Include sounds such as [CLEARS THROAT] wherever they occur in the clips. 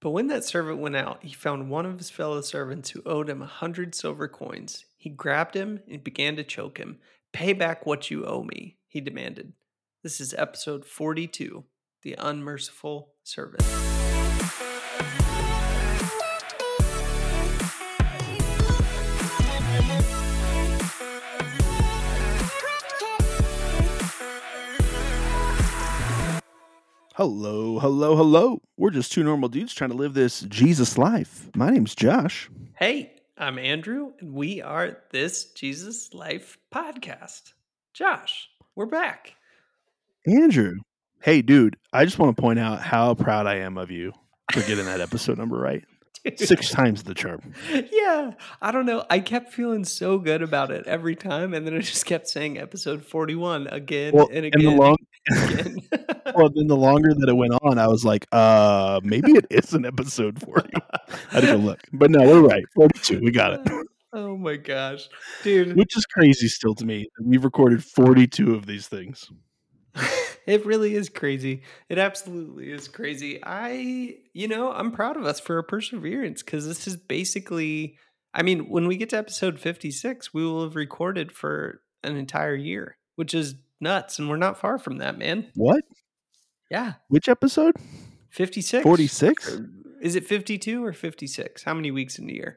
But when that servant went out, he found one of his fellow servants who owed him a hundred silver coins. He grabbed him and began to choke him. Pay back what you owe me, he demanded. This is episode 42 The Unmerciful Servant. Hello, hello, hello. We're just two normal dudes trying to live this Jesus life. My name's Josh. Hey, I'm Andrew, and we are This Jesus Life podcast. Josh, we're back. Andrew. Hey, dude, I just want to point out how proud I am of you for getting that episode number right. Six times the charm. Yeah, I don't know. I kept feeling so good about it every time, and then I just kept saying episode 41 again Well, and and again. the long, again. well, then the longer that it went on, I was like, uh, maybe it is an episode for you. I had to go look. But no, we're right. 42. We got it. [LAUGHS] oh my gosh. Dude, Which is crazy still to me. We've recorded 42 of these things. [LAUGHS] it really is crazy. It absolutely is crazy. I, you know, I'm proud of us for our perseverance because this is basically, I mean, when we get to episode 56, we will have recorded for an entire year, which is nuts. And we're not far from that, man. What? Yeah. Which episode? 56. 46? Uh, is it 52 or 56? How many weeks in the year?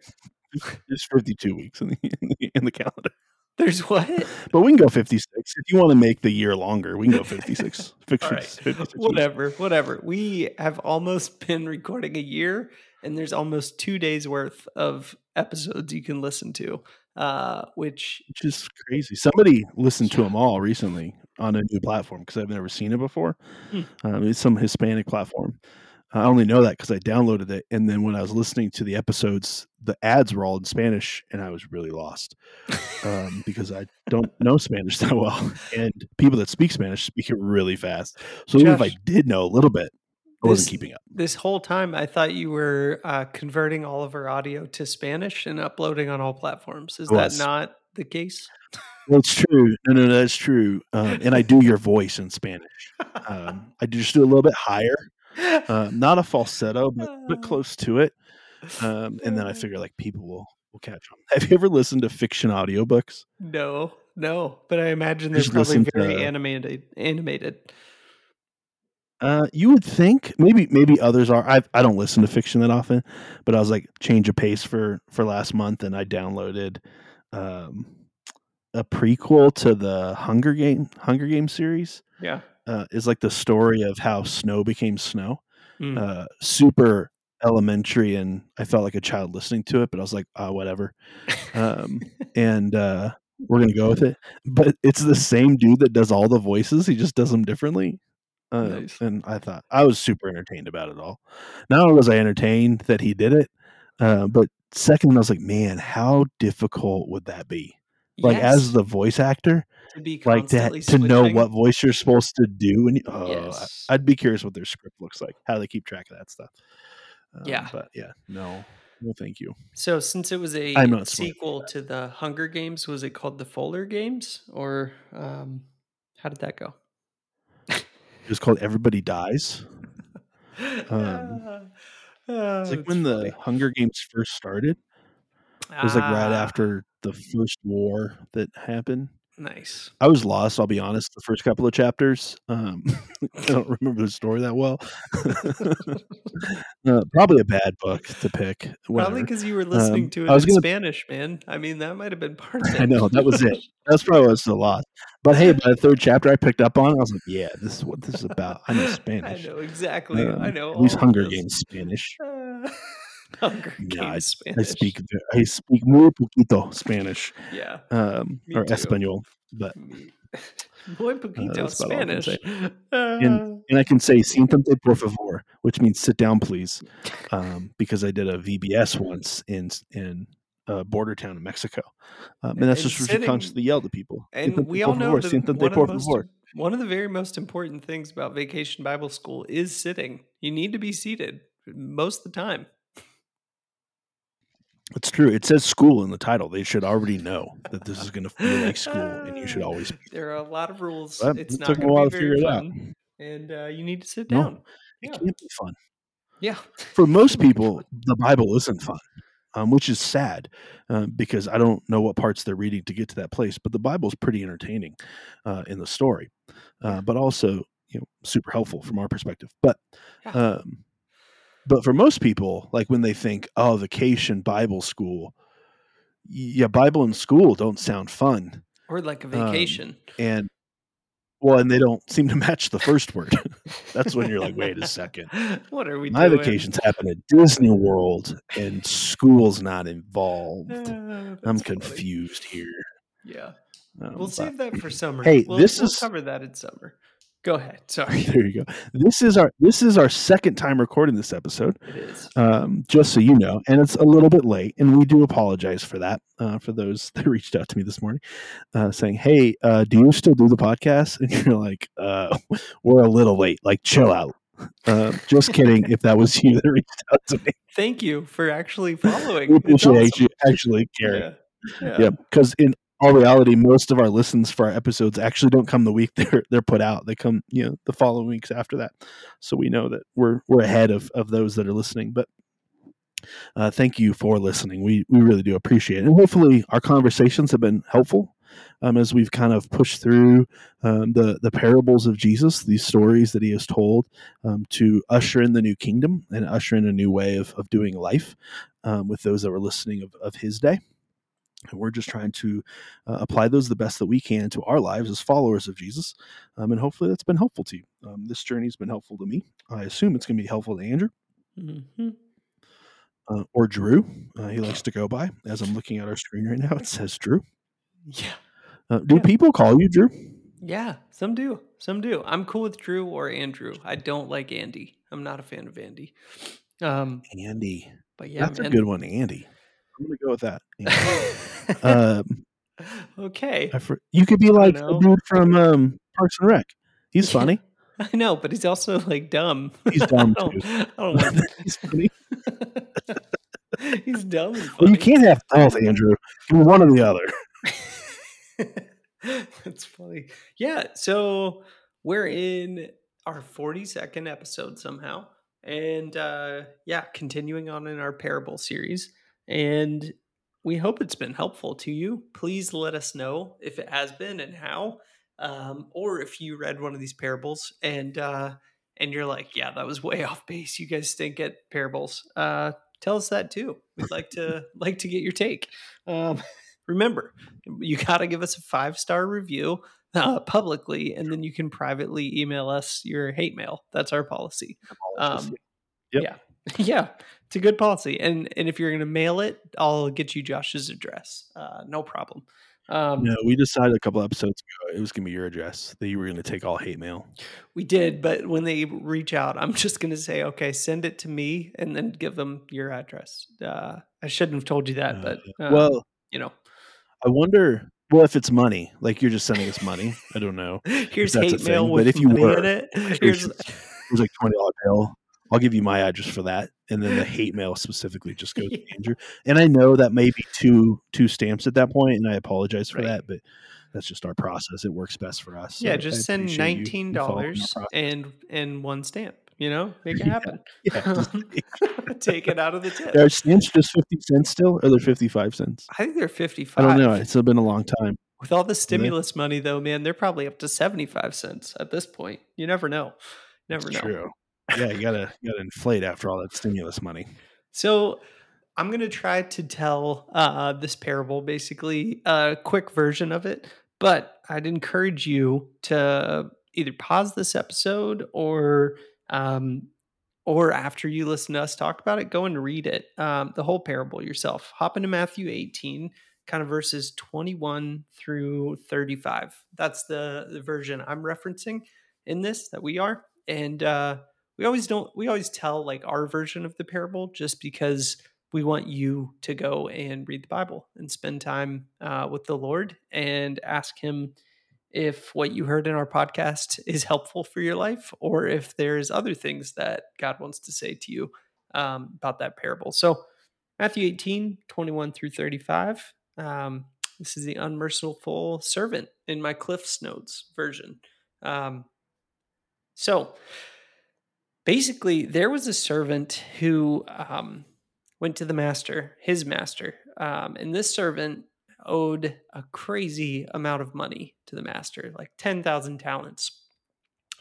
There's 52 weeks in the, in [LAUGHS] the, in the calendar. There's what? But we can go 56. If you want to make the year longer, we can go 56. [LAUGHS] Fix All right. 56 weeks. Whatever, whatever. We have almost [LAUGHS] been recording a year, and there's almost two days worth of episodes you can listen to. Uh, which Which is crazy. Somebody listened to them all recently on a new platform because I've never seen it before. Hmm. Um, it's some Hispanic platform. I only know that because I downloaded it. And then when I was listening to the episodes, the ads were all in Spanish and I was really lost um, [LAUGHS] because I don't know Spanish [LAUGHS] that well. And people that speak Spanish speak it really fast. So even if I did know a little bit, I wasn't keeping up. this whole time I thought you were uh, converting all of our audio to Spanish and uploading on all platforms. Is that not the case? Well, it's true. No, no, no, that's true. Um, and I do your voice in Spanish. [LAUGHS] Um, I just do a little bit higher, uh, not a falsetto, but, but close to it. Um, and then I figure like people will will catch on. Have you ever listened to fiction audiobooks? No, no. But I imagine they're probably very to- animated. Animated. Uh, you would think maybe maybe others are. I I don't listen to fiction that often, but I was like change of pace for for last month, and I downloaded um, a prequel to the Hunger Game Hunger Game series. Yeah. Uh, is like the story of how snow became snow. Mm. uh, super elementary and I felt like a child listening to it, but I was like, uh, whatever. Um, [LAUGHS] and uh, we're going to go with it. But it's the same dude that does all the voices. He just does them differently. Uh, Nice. And I thought I was super entertained about it all. Not only was I entertained that he did it, uh, but second, I was like, man, how difficult would that be? Like Yes, as the voice actor, to be like that to know what voice you're supposed to do. And oh, I- Yes. I'd be curious what their script looks like, how they keep track of that stuff. Um, Yeah. but yeah, no, no, thank you. So since it was a I'm not smart sequel to the Hunger Games, was it called the Fuller Games or um, how did that go? It was called Everybody Dies. [LAUGHS] Um, Ah, It's like when the. Hunger Games first started. It was like right Ah, after the first war that happened. Nice. I was lost. I'll be honest. The first couple of chapters, um, [LAUGHS] I don't [LAUGHS] remember the story that well. [LAUGHS] uh, probably a bad book to pick. Probably because you were listening Um, to it I was in gonna- Spanish, man. I mean, that might have been part of it. I know that was it. That's probably I was so lost. But hey, by the third chapter, I picked up on. it. I was like, "Yeah, this is what this is about." I know Spanish. I know exactly. I Um, know. At least Hunger. Games Spanish. Uh, [LAUGHS] Hunger Yeah, I, I speak. I speak muy poquito Spanish, Yeah. um, or too. Espanol, but [LAUGHS] Muy poquito that's about all I Spanish. say. Uh, and I can say "siéntate por favor," which means "sit down, please," um, because I did a VBS once in in uh, border town in Mexico, um, and that's And just what you constantly yell to people. and "Siéntate we all know favor, siéntate one of, por the most, favor." one of the very most important things about Vacation Bible School is sitting. You need to be seated most of the time. It's true. It says "school" in the title. They should already know that this is going to feel like school, and you should always. Be. [SIGHS] There are a lot of rules. But it's it not took me a going while to to be very figure it out. fun, and uh, you need to sit No, down. It Yeah. can't be fun. Yeah. For most people, the Bible isn't fun, um, which is sad uh, because I don't know what parts they're reading to get to that place. But the Bible is pretty entertaining uh, in the story, uh, but also you know super helpful from our perspective. But um, but for most people, like when they think, oh, vacation Bible school, yeah, Bible and school don't sound fun, Or like a Um, vacation. and well, and they don't seem to match the first word. [LAUGHS] That's when you're like, wait a second. [LAUGHS] what are we My doing? vacations happen at Disney World, and school's not involved. Ah, I'm that's funny. confused here. Yeah. Um, We'll but- save that for summer. Hey, we'll, this we'll is- cover that in summer. Go ahead. Sorry. [LAUGHS] there you go. This is our this is our second time recording this episode. It is. um, just so you know, and it's a little bit late, and we do apologize for that. Uh, for those [LAUGHS] that reached out to me this morning, uh, saying, "Hey, uh, do you still do the podcast?" [LAUGHS] And you're like, uh, "We're a little late. Like, chill out." Uh, just kidding. if that was you that reached out to me, Thank you for actually following. we appreciate awesome. you actually caring. Yeah. Yeah. Yeah, because in all reality, most of our listens for our episodes actually don't come the week [LAUGHS] they're they're put out. They come, you know, the following weeks after that. So we know that we're we're ahead of of those that are listening. But uh, thank you for listening. We we really do appreciate it, and hopefully our conversations have been helpful. Um, as we've kind of pushed through um, the the parables of Jesus, these stories that he has told, um, to usher in the new kingdom and usher in a new way of, of doing life um, with those that were listening of, of his day. And we're just trying to uh, apply those the best that we can to our lives as followers of Jesus. Um, and hopefully that's been helpful to you. Um, this journey has been helpful to me. I assume it's going to be helpful to Andrew Mhm. uh, or Drew. Uh, he likes to go by. As I'm looking at our screen right now, it says Drew. Yeah. Uh, do Yeah. people call you Drew? Yeah. Some do. Some do. I'm cool with Drew or Andrew. I don't like Andy. I'm not a fan of Andy. Um, Andy. but yeah, That's man. a good one, Andy. I'm to go with that. Andy. [LAUGHS] um, okay. You could be like the dude from [LAUGHS] um, Parks and Rec. He's funny. I know, but he's also like dumb. He's [LAUGHS] dumb, I don't, too. I don't want He's funny. He's dumb. Well, you can't have both, Andrew. Give me one or the other. That's funny. Yeah. So we're in our 42nd episode somehow. And uh, yeah, continuing on in our parable series. And we hope it's been helpful to you. Please let us know if it has been and how. Um, or if you read one of these parables and uh, and you're like, yeah, that was way [LAUGHS] off base. You guys stink at parables. Uh, tell us that too. We'd like to [LAUGHS] like to get your take. Um, [LAUGHS] remember, you got to give us a five star review uh, publicly, and then you can privately email us your hate mail. That's our policy. Um, Yep. Yeah, [LAUGHS] yeah, it's a good policy. And and if you're gonna mail it, I'll get you Josh's address. Uh, no problem. Um, No, we decided a couple episodes ago it was going to be your address that you were going to take all hate mail. We did, but when they reach out, I'm [LAUGHS] just gonna say, okay, send it to me, and then give them your address. Uh, I shouldn't have told you that, Uh, but uh, well, you know, I wonder. Well, if it's money, like you're just sending us money, I don't know. [LAUGHS] here's hate mail thing, with but if you money were, in it. Here's Here's, just- It was like twenty dollar bill. I'll give you my address for that, and then the hate mail specifically just goes to [LAUGHS] Andrew. And I know that may be two two stamps at that point, and I apologize for Right. that, but that's just our process. It works best for us. So yeah, I just send nineteen you following our dollars and and one stamp. You know, make it [LAUGHS] happen. Yeah, [LAUGHS] just- Take it out of the tip. are stamps just fifty cents still, or they're fifty five cents? I think they're fifty five. I don't know. It's been a long time. With all the stimulus money, though, man, they're probably up to seventy-five cents at this point. You never know. Never It's know. True. Yeah, you gotta you gotta inflate after all that stimulus money. So I'm gonna try to tell uh, this parable, basically a quick version of it. But I'd encourage you to either pause this episode or um, or after you listen to us talk about it, go and read it, um, the whole parable yourself. Hop into Matthew 18, kind of verses 21 through 35. That's the, the version I'm referencing in this that we are. And uh, we always don't, we always tell like our version of the parable just because we want you to go and read the Bible and spend time uh, with the Lord and ask Him if what you heard in our podcast is helpful for your life or if there's other things that God wants to say to you um, about that parable. So, Matthew 18, 21 through 35. Um, this is the unmerciful servant in my Cliff's Notes version. Um, so, basically, there was a servant who um, went to the master, his master, um, and this servant owed a crazy amount of money to the master, like 10,000 talents,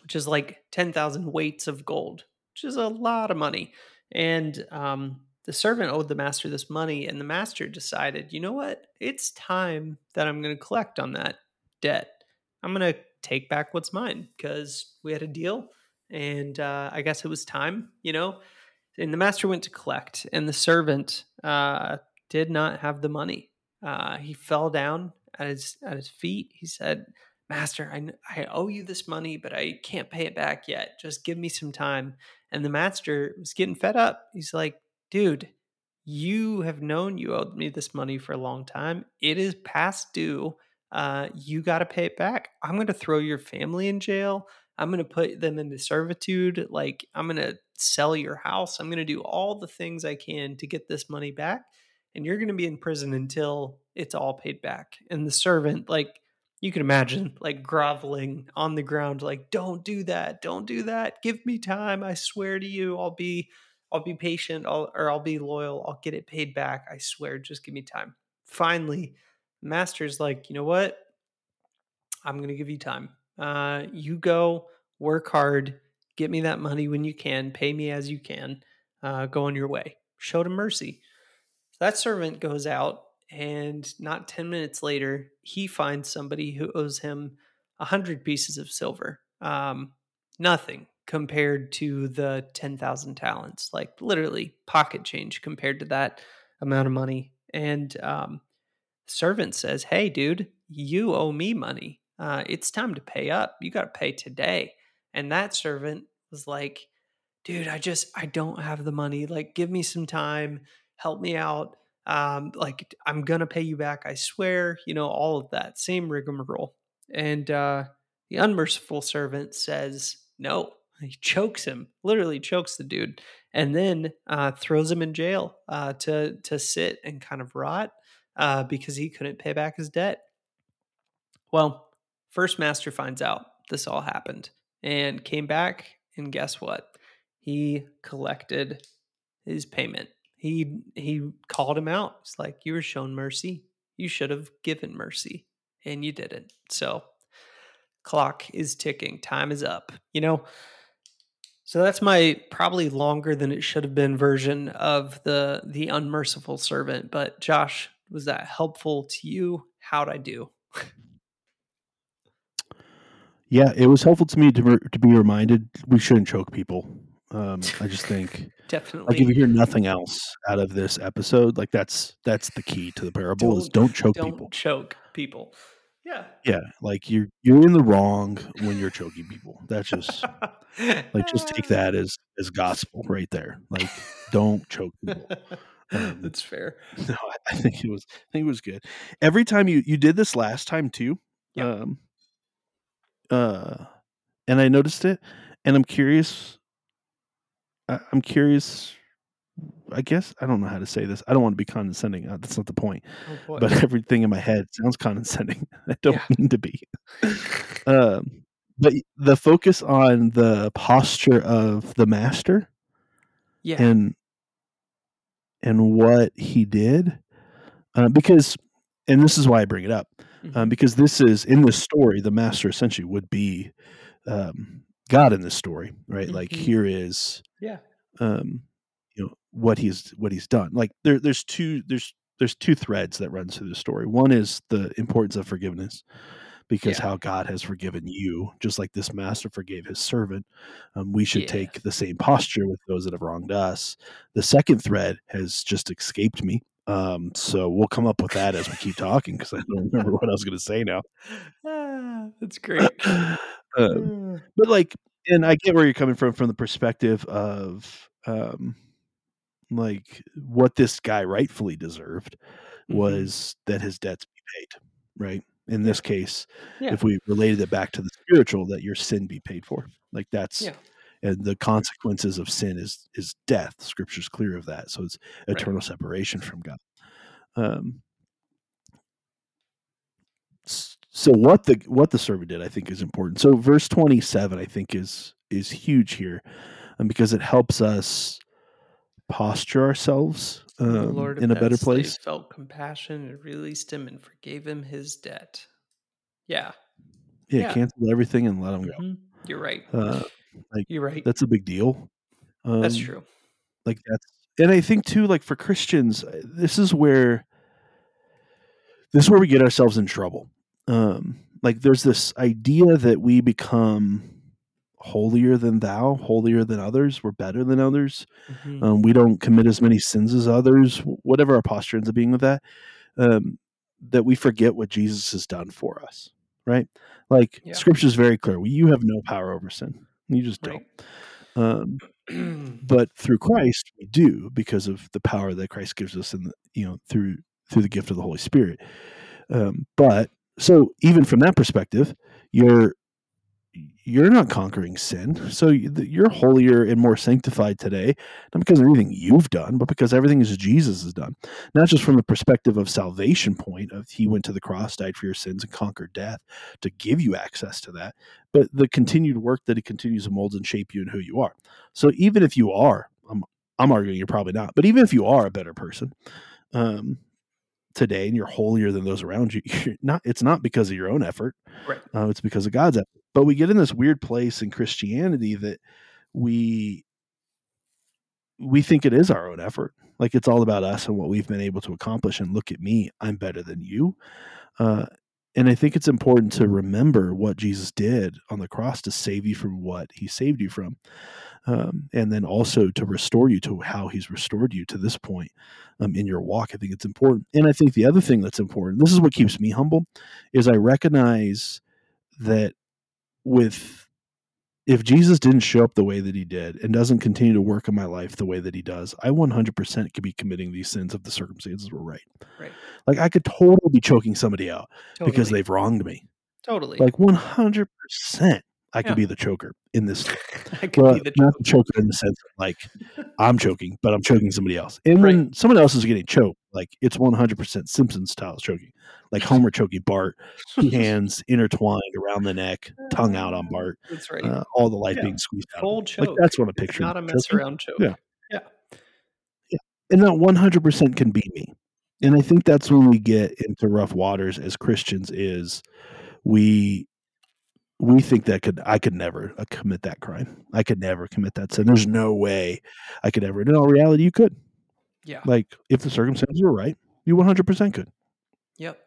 which is like 10,000 weights of gold, which is a lot of money. And um, the servant owed the master this money, and the master decided, you know what? It's time that I'm going to collect on that debt. I'm going to take back what's mine because we had a deal, and uh, I guess it was time, you know? And the master went to collect, and the servant uh, did not have the money. Uh, he fell down at his at his feet. He said, "Master, I I owe you this money, but I can't pay it back yet. Just give me some time." And the master was getting fed up. He's like, "Dude, you have known you owed me this money for a long time. It is past due. Uh, you got to pay it back. I'm going to throw your family in jail. I'm going to put them into servitude. Like, I'm going to sell your house. I'm going to do all the things I can to get this money back. And you're going to be in prison until it's all paid back. And the servant, like, you can imagine, like, groveling on the ground, like, don't do that. Don't do that. Give me time. I swear to you, I'll be. I'll be patient I'll, or I'll be loyal. I'll get it paid back. I swear. Just give me time. Finally, Master's like, you know what? I'm going to give you time. Uh, you go work hard, get me that money when you can, pay me as you can, uh, go on your way. Showed him mercy. That servant goes out, and not 10 minutes later, he finds somebody who owes him a 100 pieces of silver. Um, nothing compared to the 10,000 talents, like literally pocket change compared to that amount of money. And um, servant says, Hey, dude, you owe me money. Uh, it's time to pay up. You got to pay today. And that servant was like, Dude, I just, I don't have the money. Like, give me some time. Help me out. Um, like, I'm going to pay you back. I swear, you know, all of that same rigmarole. And uh, the unmerciful servant says, No, [LAUGHS] he chokes him, literally chokes the dude, and then uh, throws him in jail uh, to to sit and kind of rot uh, because he couldn't pay back his debt. Well, first master finds out this all happened and came back, and guess what? He collected his payment. He he called him out. It's like you were shown mercy. You should have given mercy, and you didn't. So, clock is ticking. Time is up. You know so that's my probably longer than it should have been version of the the unmerciful servant. But Josh, was that helpful to you? How'd I do? [LAUGHS] Yeah, it was helpful to me to, to be reminded we shouldn't choke people. Um, I just think definitely. [LAUGHS] Like if you hear nothing else out of this episode, like that's that's the key to the parable don't, is don't choke don't people. Choke people. Yeah. Yeah, like you're you're in the wrong when you're choking people. That's just like just take [LAUGHS] that as as gospel right there. Like don't choke people. Um, [LAUGHS] That's fair. No, I think it was I think it was good. Every time you you did this last time too. Yep. Um uh and I noticed it and I'm curious I, I'm curious I guess I don't know how to say this. I don't want to be condescending. Uh, that's not the point. Oh, but [LAUGHS] everything in my head sounds condescending. [LAUGHS] I don't yeah. mean to be. [LAUGHS] um, but the focus on the posture of the master, yeah, and and what he did, uh, because, and this is why I bring it up, mm-hmm. um, because this is in this story, the master essentially would be um, God in this story, right? Mm-hmm. Like here is, yeah, um, you know what he's what he's done. Like there, there's two there's there's two threads that run through the story. One is the importance of forgiveness, because yeah. how God has forgiven you, just like this master forgave his servant. Um, we should yeah. take the same posture with those that have wronged us. The second thread has just escaped me. Um, so we'll come up with that as we keep talking because I don't [LAUGHS] remember what I was going to say now. Ah, that's [CLEARS THROAT] great. um, but like, and I get where you're coming from from the perspective of um, like what this guy rightfully deserved mm-hmm. was that his debts be paid, right? In this case, yeah. if we related it back to the spiritual, that your sin be paid for, like that's yeah. And the consequences of sin is is death. Scripture's clear of that, so it's eternal right. separation from God. Um, so what the what the servant did, I think, is important. So verse twenty seven, I think, is is huge here and because it helps us posture ourselves um, Lord in a better place. felt compassion and released him and forgave him his debt. Yeah. Yeah, Yeah. cancel everything and let him go. Mhm. You're right. Uh, like You're right. that's a big deal. Um, That's true. Like that's, and I think too, like for Christians, uh, this is where this is where we get ourselves in trouble. Um, like there's this idea that we become holier than thou, holier than others. We're better than others. Mhm. Um, we don't commit as many sins as others. Whatever our posture ends up being with that, um, that we forget what Jesus has done for us. Right? Like Yeah. Scripture is very clear. You have no power over sin. You just don't. Um, [CLEARS THROAT] but through Christ we do because of the power that Christ gives us and you know through through the gift of the Holy Spirit. Um, but so even from that perspective, you're you're not conquering sin. So you're holier and more sanctified today, not because of anything you've done, but because everything is Jesus has done. Not just from the perspective of salvation point of He went to the cross, died for your sins, and conquered death to give you access to that, but the continued work that He continues to mold and shape you and who you are. So even if you are, I'm I'm arguing you're probably not, but even if you are a better person, um, today and you're holier than those around you, [LAUGHS] you're not. It's not because of your own effort. Right. Uh, it's because of God's effort. But we get in this weird place in Christianity that we we think it is our own effort. Like it's all about us and what we've been able to accomplish. And look at me, I'm better than you. Uh, and I think it's important to remember what Jesus did on the cross to save you from what he saved you from. Um, and then also to restore you to how he's restored you to this point um, in your walk. I think it's important. And I think the other thing that's important, this is what keeps me humble, is I recognize that with if Jesus didn't show up the way that he did and doesn't continue to work in my life the way that he does, I 100% could be committing these sins if the circumstances were right. Right. Like I could totally be choking somebody out Totally. because they've wronged me. totally. Like 100%. I could Yeah. be the choker in this [LAUGHS] I could well, be the not the choker in the sense of like I'm choking, but I'm choking somebody else. And when someone else is getting choked, like it's 100% Simpson style choking, like Homer choking Bart, [LAUGHS] hands intertwined around the neck, tongue out on Bart, That's right. uh, all the life Yeah. being squeezed out. Full Like choke. that's what I'm It's not a mess choking. around choke. Yeah. Yeah. and that 100% can be me and i think that's when we get into rough waters as christians is we we think that could i could never uh, commit that crime i could never commit that sin there's no way i could ever in all reality you could Yeah. like if the circumstances were right you 100% could Yep.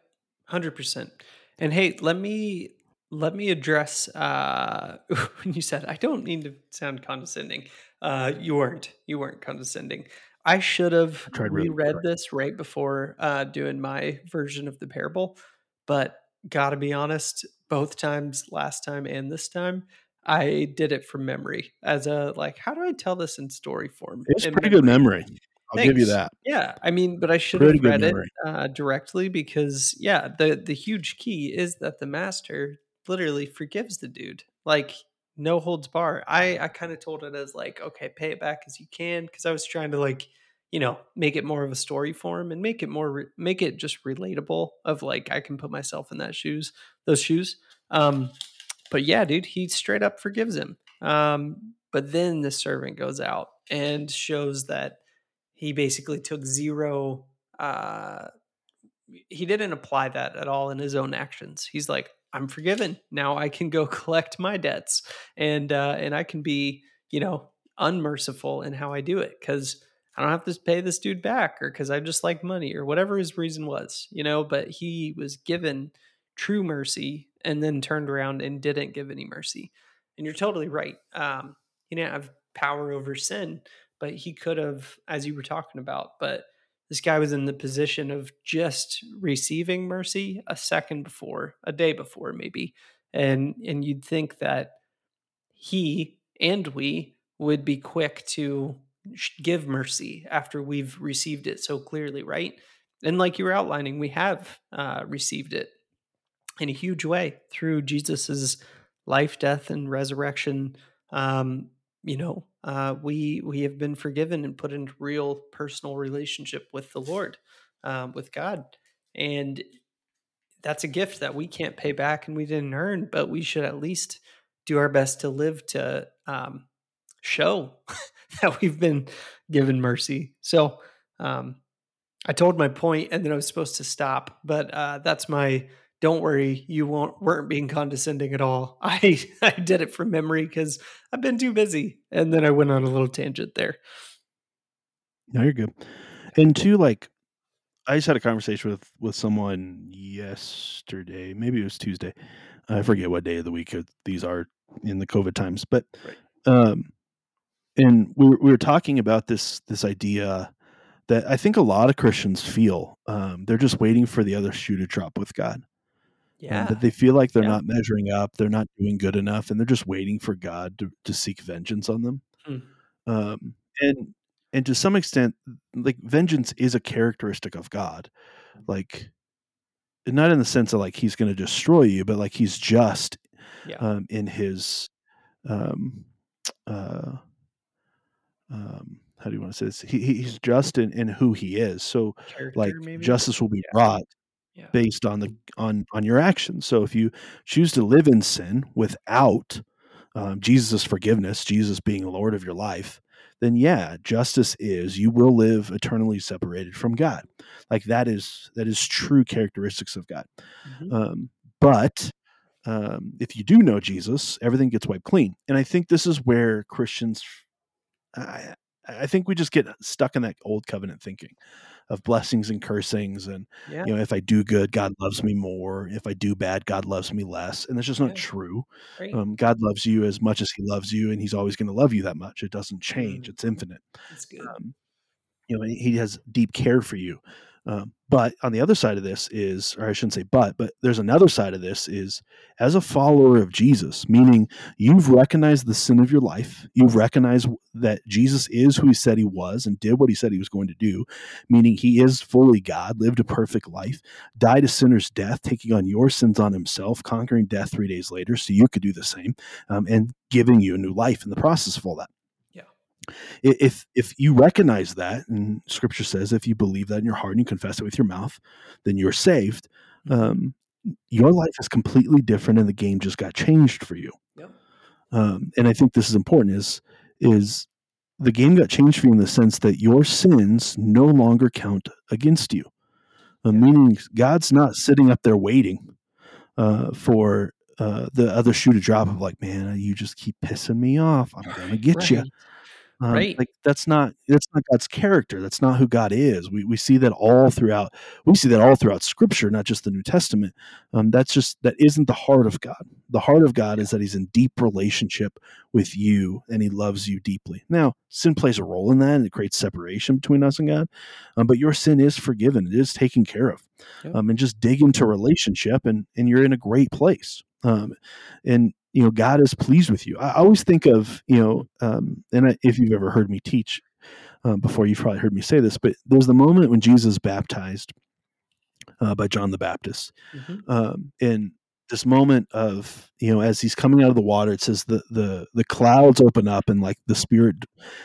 Hundred percent. And hey, let me let me address uh [LAUGHS] when you said I don't mean to sound condescending. Uh you weren't. You weren't condescending. I should have I tried really reread this right before uh doing my version of the parable, but gotta be honest, both times, last time and this time, I did it from memory as a like, how do I tell this in story form? it's in pretty good memory i'll give you that Yeah, I mean, but I should Pretty have read it uh, directly because, yeah, the the huge key is that the master literally forgives the dude, like no holds bar. I I kind of told it as like, okay, pay it back as you can, because I was trying to like, you know, make it more of a story form and make it more re- make it just relatable. Of like, I can put myself in that shoes, those shoes. Um, but yeah, dude, he straight up forgives him. Um, but then the servant goes out and shows that he basically took zero uh he didn't apply that at all in his own actions. He's like i'm forgiven. Now i can go [LAUGHS] collect my debts and uh and i can be you know unmerciful in how i do it because i don't have to pay this dude back or because i just like money or whatever his reason was you know but he was given true mercy and then turned around and didn't give any mercy. And you're totally right. Um he didn't have power over sin but he could have, as you were talking about. But this guy was in the position of just receiving mercy a second before, a day before, maybe, and and you'd think that he and we would be quick to give mercy after we've received it so clearly, right? And like you were outlining, we have uh, received it in a huge way through Jesus's life, death, and resurrection. Um, you know, uh, we we have been forgiven and put into real personal relationship with the Lord, um, with God, and that's a gift that we can't pay back and we didn't earn, but we should at least do our best to live to um, show [LAUGHS] that we've been given mercy. So um, I told my point and then I was supposed to stop, but uh, that's my don't worry, you won't weren't being condescending at all. [LAUGHS] I I did it from memory because I've been too busy, and then I went on a little tangent there. No, you're good. And two, like I just had a conversation with with someone yesterday, maybe it was Tuesday. I forget what day of the week these are in the COVID times, but Right. um, and we were, we were talking about this this idea that I think a lot of Christians feel. Um, they're just waiting for the other shoe to drop with God. Yeah. that they feel like they're Yeah. not measuring up, they're not doing good enough, and they're just waiting for God to, to seek vengeance on them. Hmm. Um, and and to some extent, like vengeance is a characteristic of God. Like not in the sense of like he's going to destroy you, but like he's just Yeah. um, in his um, [TSK] uh, um, how do you want to say this? He, he- he's just in, in who he is. So Character, like maybe. justice will be Yeah. brought Yeah. based on the on on your actions. So if you choose to live in sin without um, Jesus' forgiveness, Jesus being Lord of your life, then yeah, justice is you will live eternally separated from God. Like that is that is true characteristics of God. Mhm. Um, but um, if you do know Jesus, everything gets wiped clean. And I think this is where Christians, I, I think we just get stuck in that old covenant thinking of blessings and cursings and yeah. you know if i do good god loves me more if i do bad god loves me less and that's just not Yeah. true um, god loves you as much as he loves you and he's always going to love you that much it doesn't change Mm. it's infinite That's good. um, you know he has deep care for you um, but on the other side of this is or i shouldn't say but but there's another side of this is as a follower of jesus meaning you've recognized the sin of your life you've recognized that jesus is who he said he was and did what he said he was going to do meaning he is fully god lived a perfect life died a sinner's death taking on your sins on himself conquering death three days later so you could do the same um, and giving you a new life in the process of all that if if you recognize that and scripture says if you believe that in your heart and you confess it with your mouth then you're saved um, your life is completely different and the game just got changed for you Yep. um, and i think this is important is is the game got changed for you in the sense that your sins no longer count against you uh, Yeah. meaning god's not sitting up there waiting uh, for uh, the other shoe to drop of like man you just keep pissing me off i'm gonna get you Right. Um, Right. Like that's not that's not God's character. That's not who God is. We we see that all throughout. We see that all throughout Scripture, not just the New Testament. Um, that's just that isn't the heart of God. The heart of God is that He's in deep relationship with you and He loves you deeply. Now, sin plays a role in that, and it creates separation between us and God. Um, but your sin is forgiven. It is taken care of. Yep. Um, and just dig into relationship, and and you're in a great place. Um, and you know god is pleased with you. I always think of you know um, and I, if you've ever heard me teach um, before you've probably heard me say this but there's the moment when jesus is baptized uh, by john the baptist. Mhm. um, and this moment of you know as he's coming out of the water it says the the the clouds open up and like the spirit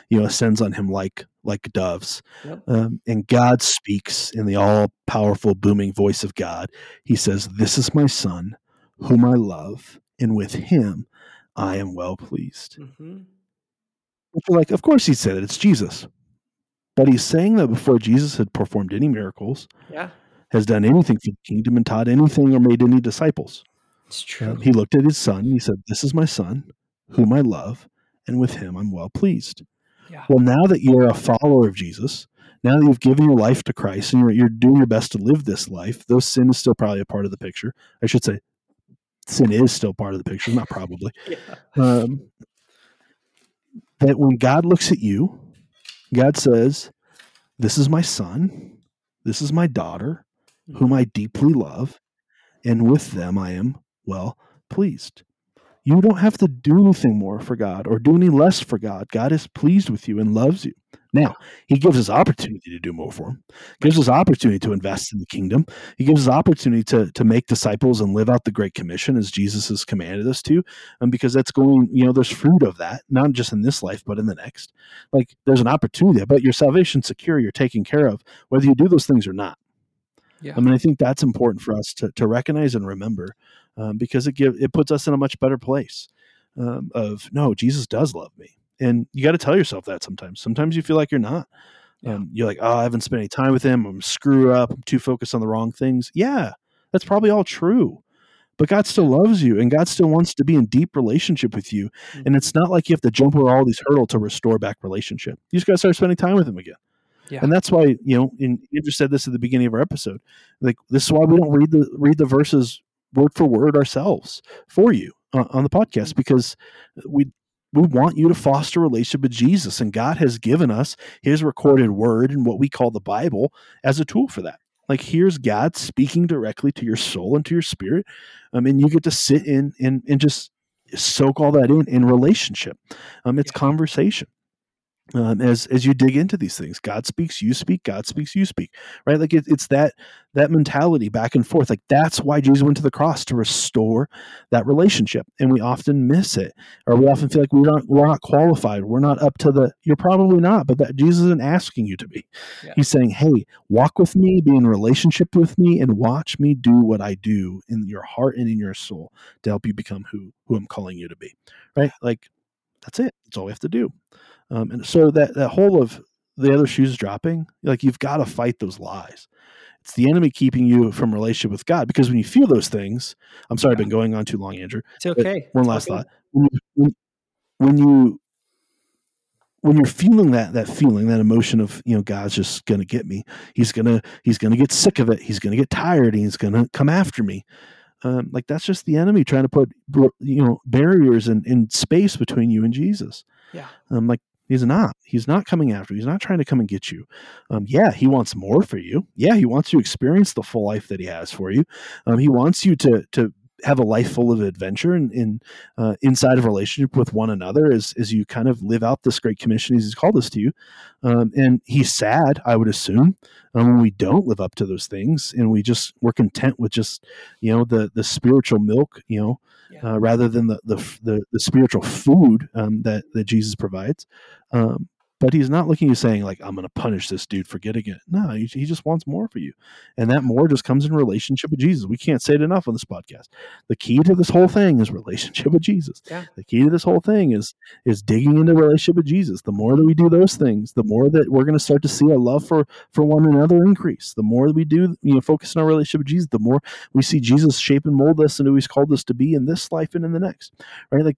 you know ascends on him like like doves. Yep. um, and god speaks in the all powerful booming voice of god. He says this is my son whom i love and with him i am well pleased Mhm. are like of course he said it it's jesus but he's saying that before jesus had performed any miracles Yeah. has done anything for the kingdom and taught anything or made any disciples It's true. um, he looked at his son and he said, This is my son, whom I love, and with him I'm well pleased. yeah. Well, now that you're a follower of Jesus, now that you've given your life to Christ and you're, you're doing your best to live this life, though sin is still probably a part of the picture. I should say, sin is still part of the picture, not probably. [LAUGHS] Yeah. Um, that when God looks at you, God says, This is my son, this is my daughter, whom I deeply love, and with them I am well pleased. You don't have to do anything more for God or do any less for God. God is pleased with you and loves you. Now, He gives us opportunity to do more for Him, gives us opportunity to invest in the kingdom. He gives us opportunity to, to make disciples and live out the Great Commission as Jesus has commanded us to. And because that's going, you know, there's fruit of that, not just in this life, but in the next. Like there's an opportunity, but your salvation's secure, you're taken care of, whether you do those things or not. Yeah. I mean, I think that's important for us to, to recognize and remember um, because it give it puts us in a much better place um, of no, Jesus does love me, and you got to tell yourself that sometimes. Sometimes you feel like you're not. Yeah. Um, you're like, oh, I haven't spent any time with him. I'm screw up. I'm too focused on the wrong things. Yeah, that's probably all true. But God still loves you and God still wants to be in deep relationship with you. Mhm. And it's not like you have to jump over all these hurdles to restore back relationship. You just got to start spending time with him again. Yeah. And that's why, you know, and Andrew said this at the beginning of our episode. Like this is why we don't read the read the verses word for word ourselves for you uh, on the podcast because we we want you to foster a relationship with Jesus and God has given us his recorded word and what we call the Bible as a tool for that. Like here's God speaking directly to your soul and to your spirit. Um, and you get to sit in and, and just soak all that in in relationship. Um, it's Yeah. conversation. Um, as as you dig into these things, God speaks, you speak, God speaks, you speak, right? Like it, it's that that mentality back and forth. Like that's why Jesus went to the cross to restore that relationship, and we often miss it, or we often feel like we're not we're not qualified, we're not up to the. You're probably not, but that Jesus isn't asking you to be. Yeah. He's saying, "Hey, walk with me, be in relationship with me, and watch me do what I do in your heart and in your soul to help you become who who I'm calling you to be." Right? Like that's it. That's all we have to do. Um, and so that that whole of the other shoes dropping, like you've got to fight those lies. It's the enemy keeping you from relationship with God because when you feel those things, I'm sorry, I've been going on too long, Andrew. It's okay. One It's last all thought: when you, when, when you when you're feeling that that feeling, that emotion of you know God's just gonna get me. He's gonna he's gonna get sick of it. He's gonna get tired. And he's gonna come after me. Um, like that's just the enemy trying to put you know barriers and in, in space between you and Jesus. Yeah. Um, like he's not. He's not coming after you. He's not trying to come and get you. Um, yeah, he wants more for you. Yeah, he wants you to experience the full life that he has for you. Um, he wants you to to have a life full of adventure and in uh, inside of relationship with one another as as you kind of live out this great commission he's called us to you. Um, and he's sad, I would assume, um, when we don't live up to those things and we just we're content with just you know the the spiritual milk, you know. Uh, rather than the the the, the spiritual food um, that that Jesus provides. Um, but he's not looking at you saying like I'm going to punish this dude for getting it. No, he, he just wants more for you, and that more just comes in relationship with Jesus. We can't say it enough on this podcast. The key to this whole thing is relationship with Jesus. Yeah. The key to this whole thing is is digging into relationship with Jesus. The more that we do those things, the more that we're going to start to see our love for for one another increase. The more that we do, you know, focus on our relationship with Jesus, the more we see Jesus shape and mold us into who He's called us to be in this life and in the next. Right? Like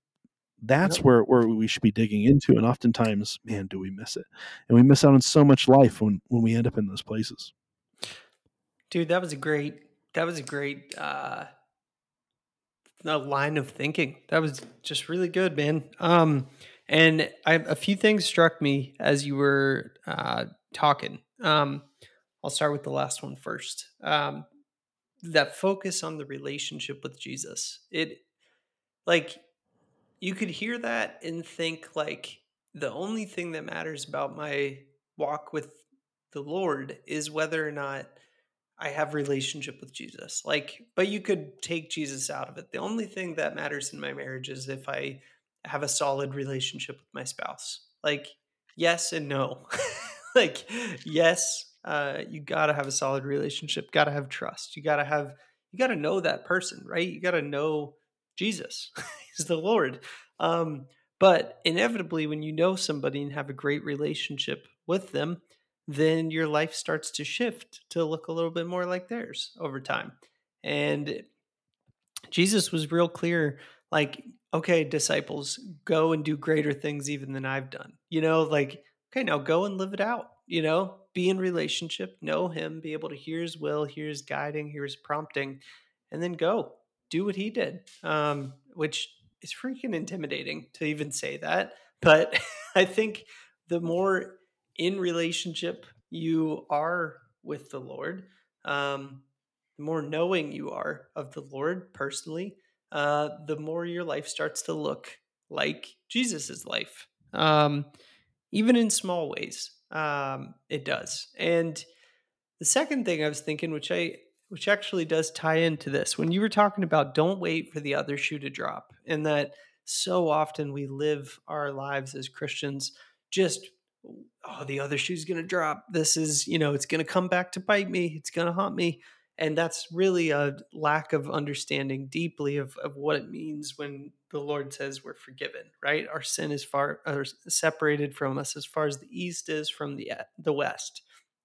that's Yep. where where we should be digging into. And oftentimes, man, do we miss it? And we miss out on so much life when when we end up in those places. Dude, that was a great that was a great uh line of thinking. That was just really good, man. Um and I a few things struck me as you were uh talking. Um I'll start with the last one first. Um that focus on the relationship with Jesus. It like you could hear that and think like the only thing that matters about my walk with the Lord is whether or not I have relationship with Jesus. Like, but you could take Jesus out of it. The only thing that matters in my marriage is if I have a solid relationship with my spouse. Like, yes and no. [LAUGHS] like, yes, uh, you gotta have a solid relationship, gotta have trust. You gotta have you gotta know that person, right? You gotta know Jesus. [LAUGHS] [LAUGHS] He's the Lord. Um, but inevitably, when you know somebody and have a great relationship with them, then your life starts to shift to look a little bit more like theirs over time. And Jesus was real clear like, okay, disciples, go and do greater things even than I've done. You know, like, okay, now go and live it out. You know, be in relationship, know him, be able to hear his will, hear his guiding, hear his prompting, and then go do what he did. Um, which is freaking intimidating to even say that. But [LAUGHS] I think the more in relationship you are with the Lord, um, the more knowing you are of the Lord personally, uh, the more your life starts to look like Jesus's life. Um, even in small ways, um, it does. And the second thing I was thinking, which I which actually does tie into this, when you were talking about don't wait for the other shoe to drop, and that so often we live our lives as Christians just oh the other shoe's going to drop. This is you know it's going to come back to bite me. It's going to haunt me. And that's really a lack of understanding deeply of, of what it means when the lord says we're forgiven right? Our sin is far or separated from us as far as the east is from the the west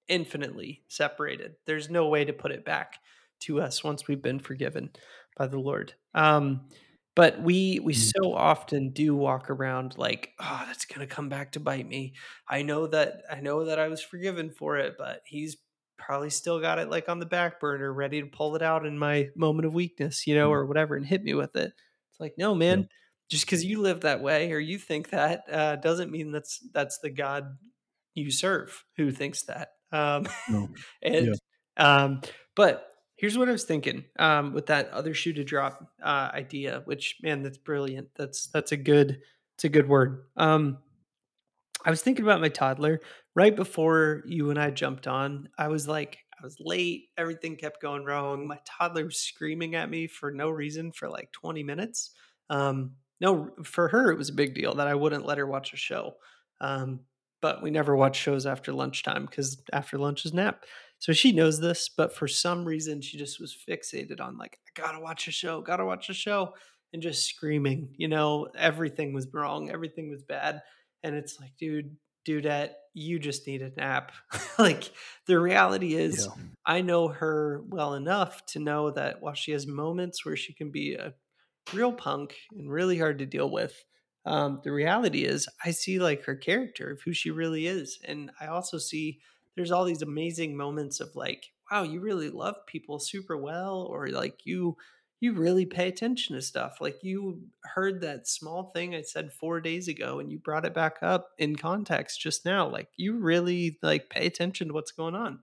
infinitely separated there's no way to put it back to us once we've been forgiven by the lord um but we we Mm. so often do walk around like oh that's gonna come back to bite me i know that i know that i was forgiven for it but he's probably still got it like on the back burner, ready to pull it out in my moment of weakness, you know, Mm. or whatever, and hit me with it. It's like, no, Yeah. man, just because you live that way or you think that uh, doesn't mean that's that's the God you serve who thinks that. Um, No. [LAUGHS] and Yeah. um, but here's what I was thinking um, with that other shoe to drop uh, idea, which man, that's brilliant. That's that's a good it's a good word. Um, I was thinking about my toddler right before you and I jumped on. I was like, I was late. Everything kept going wrong. My toddler was screaming at me for no reason for like 20 minutes. Um, no, for her, it was a big deal that I wouldn't let her watch a show. Um, but we never watch shows after lunchtime because after lunch is nap. So she knows this, but for some reason, she just was fixated on like, I gotta watch a show, gotta watch a show, and just screaming. You know, everything was wrong, everything was bad and it's like dude dudette you just need a nap [LAUGHS] like the reality is Yeah. i know her well enough to know that while she has moments where she can be a real punk and really hard to deal with um, the reality is i see like her character of who she really is and i also see there's all these amazing moments of like wow you really love people super well or like you you really pay attention to stuff. Like you heard that small thing I said 4 days ago and you brought it back up in context just now. Like you really like pay attention to what's going on.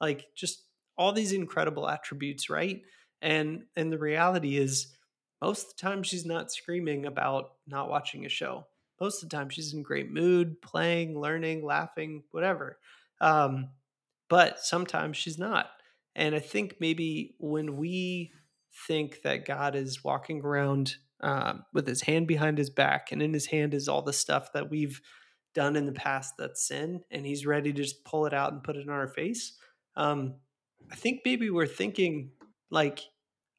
Like just all these incredible attributes, right? And and the reality is most of the time she's not screaming about not watching a show. Most of the time she's in great mood, playing, learning, laughing, whatever. Um but sometimes she's not. And I think maybe when we think that God is walking around um, with his hand behind his back, and in his hand is all the stuff that we've done in the past that's sin, and he's ready to just pull it out and put it in our face. Um, I think maybe we're thinking like,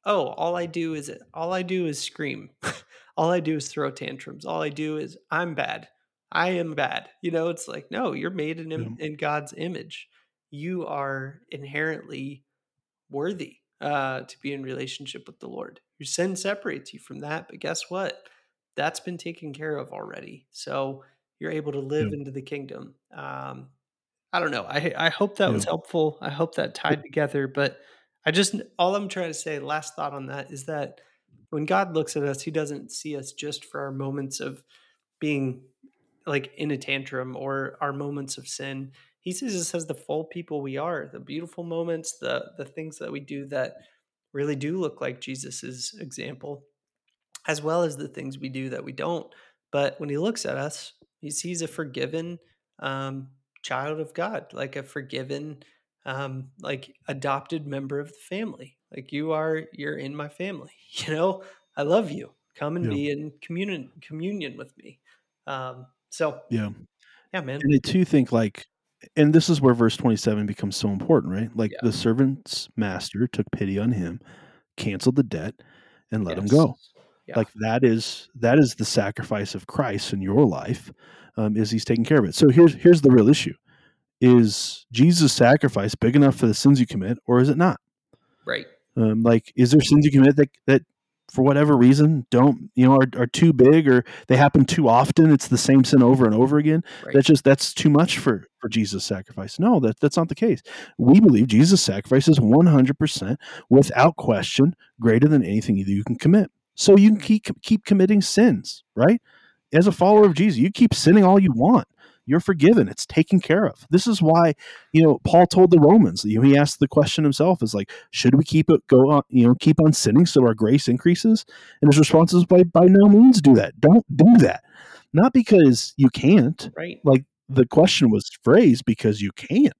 oh, all I do is all I do is scream. [LAUGHS] all I do is throw tantrums. All I do is I'm bad. I am bad. You know, it's like, no, you're made in, Yeah. in God's image. You are inherently worthy uh, to be in relationship with the Lord. Your sin separates you from that, but guess what? That's been taken care of already. So you're able to live Yeah. into the kingdom. Um, I don't know. I I hope that was helpful. I hope that tied together. But I just all I'm trying to say, last thought on that is that when God looks at us, He doesn't see us just for our moments of being like in a tantrum or our moments of sin. He sees us as the full people we are, the beautiful moments, the the things that we do that really do look like Jesus's example, as well as the things we do that we don't. But when he looks at us, he sees a forgiven um, child of God, like a forgiven, um, like adopted member of the family. Like you are, you're in my family. [LAUGHS] You know, I love you. Come and Yeah. be in communion communion with me. Um, so Yeah. yeah, man. And I too think like and this is where verse 27 becomes so important, right? Like Yeah. the servant's master took pity on him, canceled the debt, and let him go. Yeah. Like that is that is the sacrifice of Christ in your life, um, is he's taking care of it. So here's here's the real issue: is Jesus' sacrifice big enough for the sins you commit, or is it not? right. Um, like, is there sins you commit that that for whatever reason don't you know are, are too big or they happen too often? It's the same sin over and over again. Right. That's just that's too much for for Jesus' sacrifice. No, that that's not the case. We believe Jesus' sacrifice is one hundred percent without question greater than anything that you can commit. So you can keep keep committing sins, right? As a follower of Jesus, you keep sinning all you want. You're forgiven. It's taken care of. This is why, you know, Paul told the Romans. You know, he asked the question himself: "Is like, should we keep it go on? You know, keep on sinning so our grace increases?" And his response is, "By by no means do that. Don't do that. Not because you can't. Right. Like the question was phrased because you can.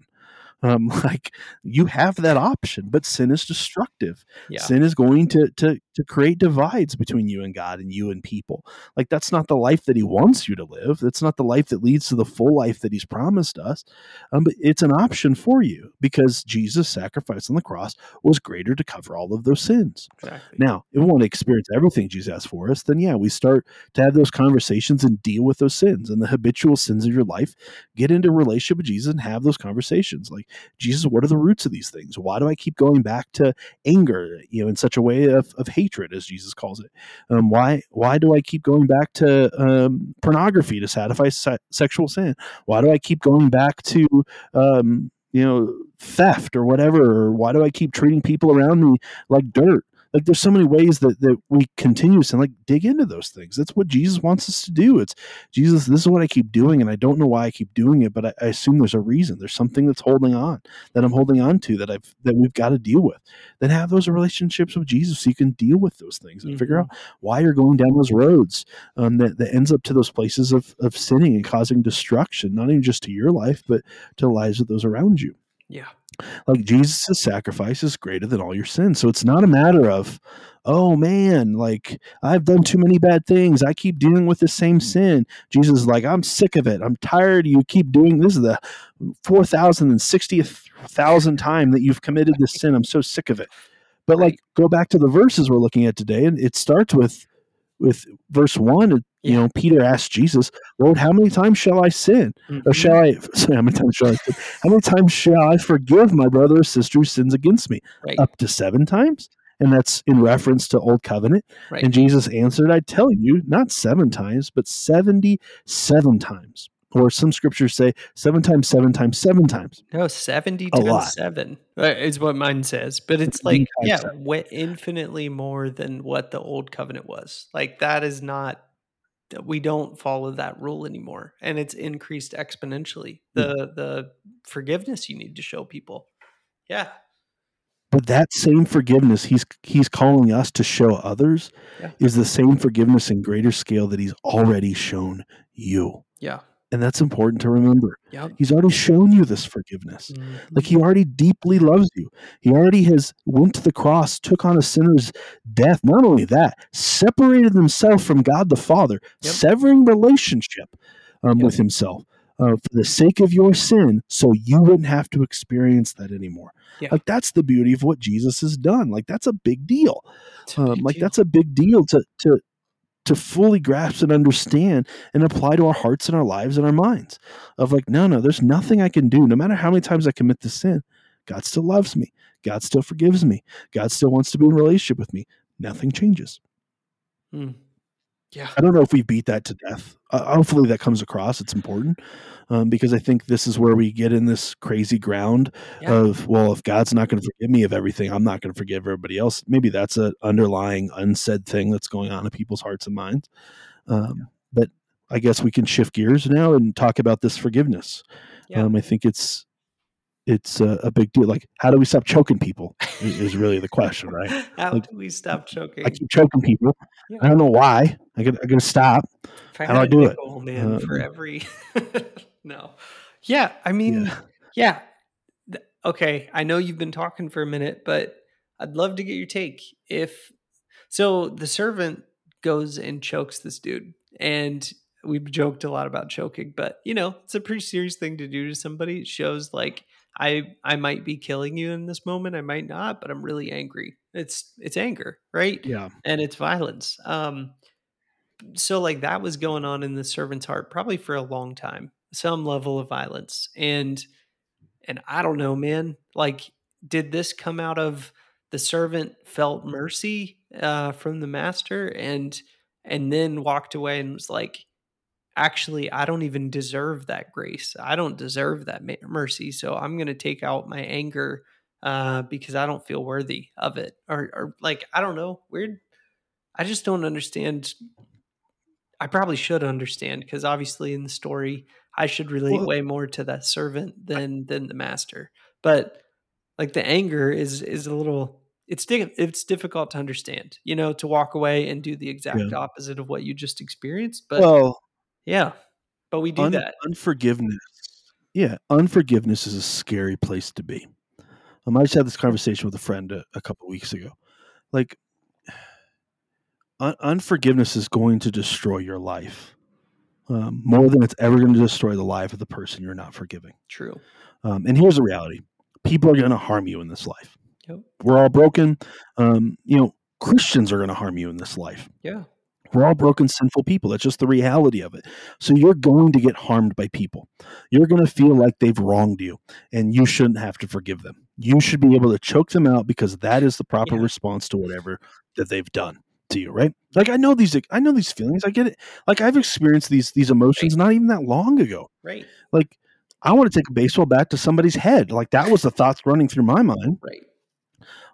Um, [LAUGHS] like you have that option, but sin is destructive Yeah. sin is going to to to create divides between you and God and you and people. Like that's not the life that He wants you to live. That's not the life that leads to the full life that He's promised us. Um, but it's an option for you because Jesus' sacrifice on the cross was greater to cover all of those sins. Exactly. Now, if we want to experience everything Jesus has for us, then yeah, we start to have those conversations and deal with those sins and the habitual sins of your life. Get into a relationship with Jesus and have those conversations. Like, Jesus, what are the roots of these things? Why do I keep going back to anger, you know, in such a way of, of hatred, as Jesus calls it? Um, why why do I keep going back to um, pornography to satisfy se- sexual sin? Why do I keep going back to um, you know theft or whatever? Or why do I keep treating people around me like dirt? Like there's so many ways that that we continue to like dig into those things. That's what jesus wants us to do. It's jesus this is what i keep doing and i don't know why i keep doing it but i, I assume there's a reason. There's something that's holding on that i'm holding on to that i've that we've got to deal with. Then have those relationships with jesus so you can deal with those things and mm-hmm. figure out why you're going down those roads um, that, that ends up to those places of, of sinning and causing destruction not even just to your life but to the lives of those around you. Yeah like Jesus' sacrifice is greater than all your sins. So it's not a matter of, oh man, like I've done too many bad things. I keep dealing with the same mm. sin. Jesus is like, I'm sick of it. I'm tired. You keep doing this is the 4,060th thousand time that you've committed this sin. I'm so sick of it. But like go back to the verses we're looking at today, and it starts with with verse one you know, Peter asked Jesus, Lord, how many times shall I sin? Mm-hmm. Or shall I, [LAUGHS] sorry, how many times shall I sin? How many times shall I forgive my brother or sister who sins against me? Right. Up to seven times? And that's in reference to Old Covenant. Right. And Jesus answered, I tell you, not seven times, but 77 times. Or some scriptures say seven times, seven times, seven times. No, 70 times seven uh, is what mine says. But it's like, yeah, infinitely more than what the old covenant was. Like, that is not we don't follow that rule anymore and it's increased exponentially the the forgiveness you need to show people yeah but that same forgiveness he's he's calling us to show others yeah. is the same forgiveness in greater scale that he's already shown you yeah and that's important to remember. Yep. He's already shown you this forgiveness. Mm-hmm. Like he already deeply loves you. He already has went to the cross, took on a sinner's death. Not only that, separated himself from God the Father, yep. severing relationship um, yep. with himself uh, for the sake of your sin, so you wouldn't have to experience that anymore. Yeah. Like that's the beauty of what Jesus has done. Like that's a big deal. A um, like deal. that's a big deal to to to fully grasp and understand and apply to our hearts and our lives and our minds of like no no there's nothing i can do. No matter how many times i commit the sin god still loves me. God still forgives me. God still wants to be in relationship with me. Nothing changes. Hmm. Yeah i don't know if we beat that to death uh, hopefully that comes across it's important um, because I think this is where we get in this crazy ground yeah. of well, if God's not going to forgive me of everything, I'm not going to forgive everybody else. Maybe that's an underlying unsaid thing that's going on in people's hearts and minds. Um, but I guess we can shift gears now and talk about this forgiveness. Yeah. Um, I think it's it's a, a, big deal. Like, how do we stop choking people? Is, really the [LAUGHS] question, right? how like, do we stop choking? I keep choking people. Yeah. I don't know why. I got to stop. How do I do it? Man, um, for every [LAUGHS] no. Yeah, I mean, yeah. yeah. Okay, I know you've been talking for a minute, but I'd love to get your take. If so, the servant goes and chokes this dude, and we've joked a lot about choking, but you know, it's a pretty serious thing to do to somebody. It shows like I I might be killing you in this moment, I might not, but I'm really angry. It's it's anger, right? Yeah, and it's violence. Um, so like that was going on in the servant's heart probably for a long time some level of violence and and i don't know man like did this come out of the servant felt mercy uh, from the master and and then walked away and was like actually i don't even deserve that grace i don't deserve that mercy so i'm going to take out my anger uh, because i don't feel worthy of it or, or like i don't know weird i just don't understand i probably should understand because obviously in the story I should relate well, way more to that servant than than the master. But like the anger is is a little it's it's difficult to understand, you know, to walk away and do the exact yeah. opposite of what you just experienced. But well, yeah, but we do un- that. Unforgiveness, yeah, unforgiveness is a scary place to be. Um, I just had this conversation with a friend a, a couple weeks ago. Like, [SIGHS] un- unforgiveness is going to destroy your life um, more than it's ever going to destroy the life of the person you're not forgiving. True. Um, and here's the reality: people are going to harm you in this life. Yep. We're all broken. Um, you know, Christians are going to harm you in this life. Yeah. We're all broken, sinful people. That's just the reality of it. So you're going to get harmed by people. You're going to feel like they've wronged you, and you shouldn't have to forgive them. You should be able to choke them out because that is the proper Yeah. response to whatever that they've done to you, right? Like I know these, I know these feelings. I get it. Like I've experienced these these emotions not even that long ago. Right. Like I want to take a baseball bat to somebody's head. Like that was the thoughts running through my mind, Right.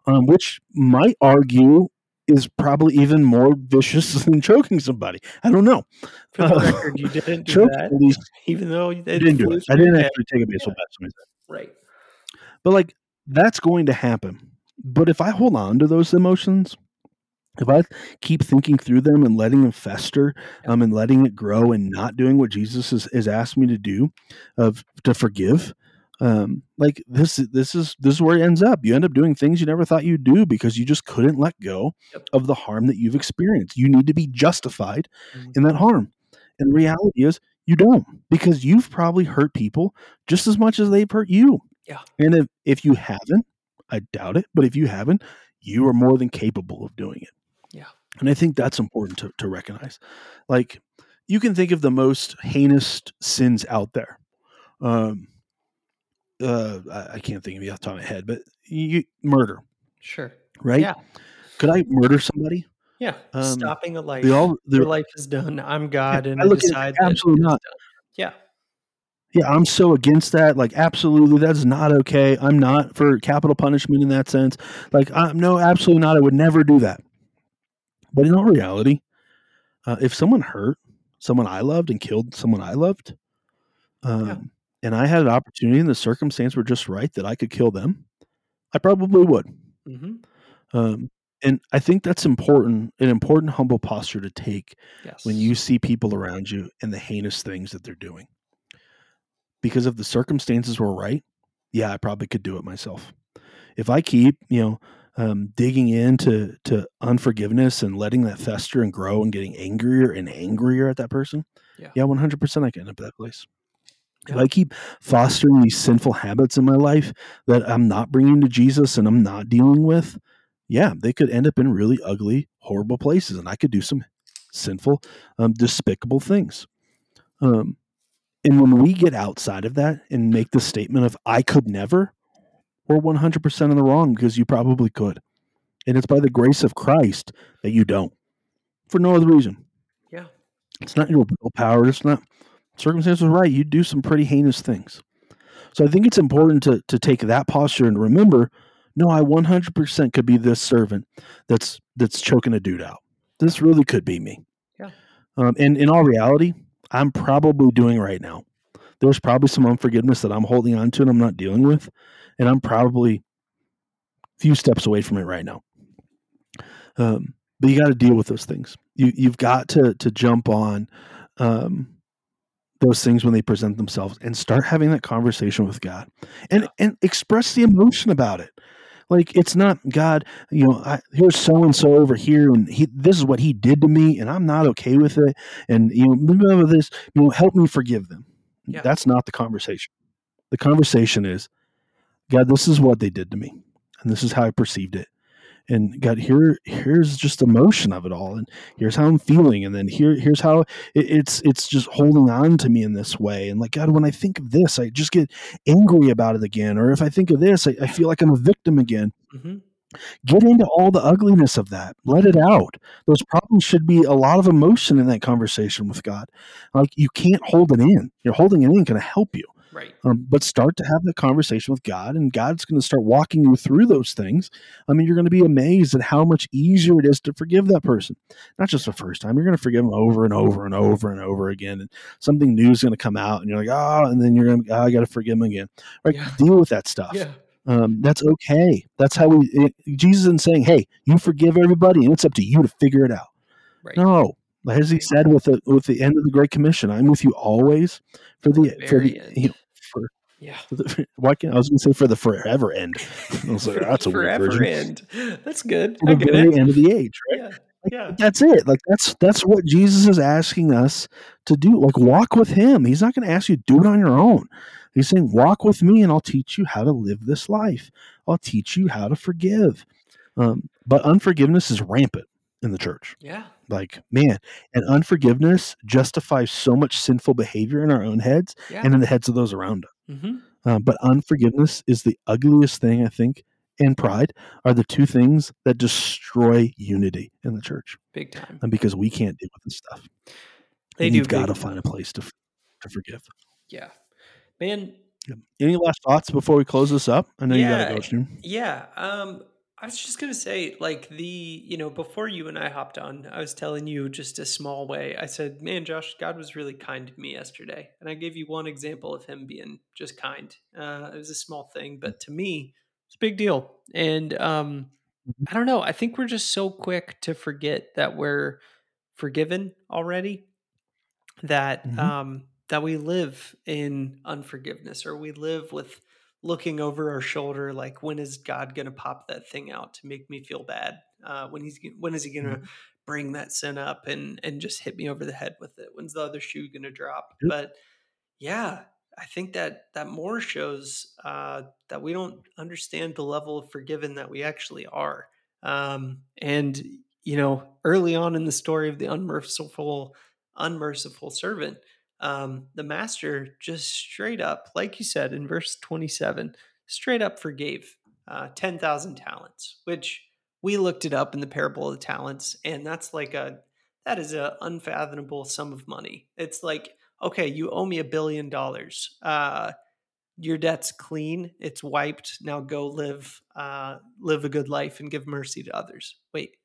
um, which might argue is probably even more vicious [LAUGHS] than choking somebody. I don't know. For the Uh, record, you didn't do Choke that, even though I didn't do it. I didn't head. actually take a baseball bat. somebody's head. Right. But like that's going to happen. But if I hold on to those emotions, if I keep thinking through them and letting them fester, Yeah. um, and letting it grow and not doing what Jesus has, has asked me to do, of to forgive, um, like this, this is this is where it ends up. You end up doing things you never thought you'd do because you just couldn't let go Yep. of the harm that you've experienced. You need to be justified Mhm. in that harm, and reality is you don't because you've probably hurt people just as much as they've hurt you. Yeah. And if, if you haven't, I doubt it, but if you haven't, you are more than capable of doing it. Yeah. And I think that's important to, to recognize. Like you can think of the most heinous sins out there. Um, uh, I, can't think of it off the top of my head, but you murder, Sure. right? Yeah. Could I murder somebody? Yeah. Um, Stopping a life. All, Your life is done. I'm God, and I look at it decide absolutely not. Yeah. Yeah, I'm so against that. Like, absolutely, that's not okay. I'm not for capital punishment in that sense. Like, I'm no, absolutely not. I would never do that. But in all reality, uh, if someone hurt someone I loved and killed someone I loved, um, and I had an opportunity and the circumstance were just right that I could kill them, I probably would. hmm Um, and I think that's important, an important humble posture to take Yes. when you see people around you and the heinous things that they're doing. Because if the circumstances were right, yeah, I probably could do it myself. If I keep, you know, um, digging into to unforgiveness and letting that fester and grow and getting angrier and angrier at that person, Yeah. yeah, one hundred percent, I can end up at that place. If I keep fostering these sinful habits in my life that I'm not bringing to Jesus and I'm not dealing with, yeah, they could end up in really ugly, horrible places, and I could do some sinful, um, despicable things. Um, and when we get outside of that and make the statement of "I could never," we're one hundred percent in the wrong because you probably could, and it's by the grace of Christ that you don't, for no other reason. Yeah. It's not your willpower. It's not circumstances right. you'd do some pretty heinous things. So I think it's important to to take that posture and remember, no, I 100% could be this servant that's that's choking a dude out. This really could be me. Yeah. Um, and in all reality, I'm probably doing right now. There's probably some unforgiveness that I'm holding on to and I'm not dealing with, and I'm probably a few steps away from it right now. Um, but you got to deal with those things. You you've got to to jump on um, those things when they present themselves and start having that conversation with God and and express the emotion about it. Like it's not God, you know. I, here's so and so over here, and he this is what he did to me, and I'm not okay with it. And you know, blah, this, you know, help me forgive them. Yeah. That's not the conversation. The conversation is, God, this is what they did to me, and this is how I perceived it. And God, here, here's just the motion of it all, and here's how I'm feeling, and then here, here's how it, it's, it's just holding on to me in this way. And like God, when I think of this, I just get angry about it again. Or if I think of this, I, I feel like I'm a victim again. hmm Get into all the ugliness of that. Let it out. Those problems should be a lot of emotion in that conversation with God. Like you can't hold it in. You're holding it in going to help you. Right. Um, but start to have that conversation with God, and God's going to start walking you through those things. I mean, you're going to be amazed at how much easier it is to forgive that person. Not just the first time, you're going to forgive them over and over and over and over again. And something new is going to come out, and you're like, oh, and then you're going to, oh, I got to forgive them again. Right? Yeah. Deal with that stuff. Yeah. Um, that's okay. That's how we, it, Jesus isn't saying, hey, you forgive everybody, and it's up to you to figure it out. Right. No, as he said with the with the end of the Great Commission, I'm with you always for the the for the you know, for Yeah. the, [LAUGHS] why can't I was going to say for the forever end? I was like, that's a Forever version. end. That's good. For I the get very it. end of the age, right? Yeah. Like, Yeah. That's it. Like that's that's what Jesus is asking us to do. Like walk with him. He's not going to ask you to do it on your own. He's saying, walk with me and I'll teach you how to live this life. I'll teach you how to forgive. Um, but unforgiveness is rampant in the church. Yeah. Like, man, and unforgiveness justifies so much sinful behavior in our own heads Yeah. and in the heads of those around us. hmm Um, but unforgiveness is the ugliest thing, I think, and pride are the two things that destroy unity in the church. Big time. And because we can't deal with this stuff, They and do. you've got to find a place to, to forgive. Yeah. Man, Any last thoughts before we close this up? I know you got Yeah. to go soon. Yeah. Um, I was just gonna say, like the, you know, before you and I hopped on, I was telling you just a small way. I said, "Man, Josh, God was really kind to me yesterday," and I gave you one example of Him being just kind. Uh, it was a small thing, but to me, it's a big deal. And um, Mhm. I don't know. I think we're just so quick to forget that we're forgiven already. That Mhm. um, that we live in unforgiveness, or we live with looking over our shoulder like when is god going to pop that thing out to make me feel bad? Uh, when he's when is he going to bring that sin up and and just hit me over the head with it? When's the other shoe going to drop? Yep. but yeah i think that that more shows uh, that we don't understand the level of forgiven that we actually are. Um, and you know early on in the story of the unmerciful unmerciful servant um, the master just straight up, like you said in verse 27, straight up forgave uh, 10,000 talents, which we looked it up in the parable of the talents. And that's like a, that is an unfathomable sum of money. It's like, okay, you owe me a billion dollars. Uh, your debt's clean. It's wiped. Now go live, uh, live a good life and give mercy to others. Wait,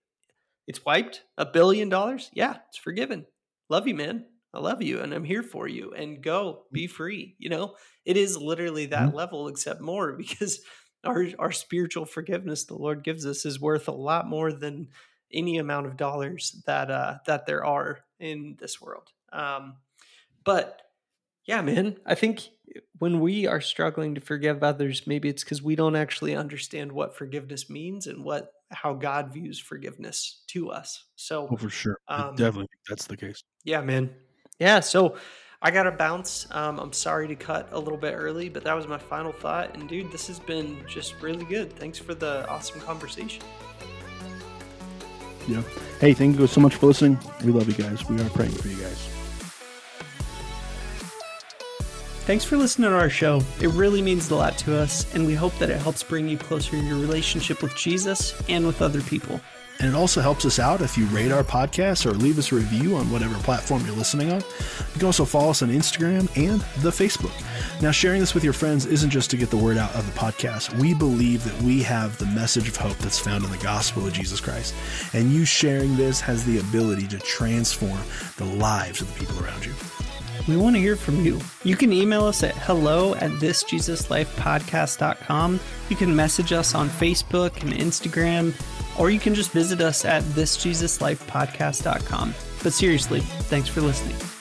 it's wiped? A billion dollars? Yeah, it's forgiven. Love you, man. I love you and I'm here for you and go be free. You know, it is literally that Mhm. level, except more [LAUGHS] because our, our spiritual forgiveness the Lord gives us is worth a lot more than any amount of dollars that, uh, that there are in this world. Um, but yeah, man, I think when we are struggling to forgive others, maybe it's because we don't actually understand what forgiveness means and what, how God views forgiveness to us. So, Oh, for sure. Um, definitely that's the case. yeah, man. Yeah, so I got to bounce. Um, I'm sorry to cut a little bit early, but that was my final thought. And dude, this has been just really good. Thanks for the awesome conversation. Yeah. Hey, thank you so much for listening. We love you guys. We are praying for you guys. Thanks for listening to our show. It really means a lot to us, and we hope that it helps bring you closer in your relationship with Jesus and with other people. And it also helps us out if you rate our podcast or leave us a review on whatever platform you're listening on. You can also follow us on Instagram and the Facebook. Now, sharing this with your friends isn't just to get the word out of the podcast. We believe that we have the message of hope that's found in the gospel of Jesus Christ. And you sharing this has the ability to transform the lives of the people around you. We want to hear from you. You can email us at hello at thisjesuslifepodcast.com. You can message us on Facebook and Instagram, or you can just visit us at thisjesuslifepodcast.com. But seriously, thanks for listening.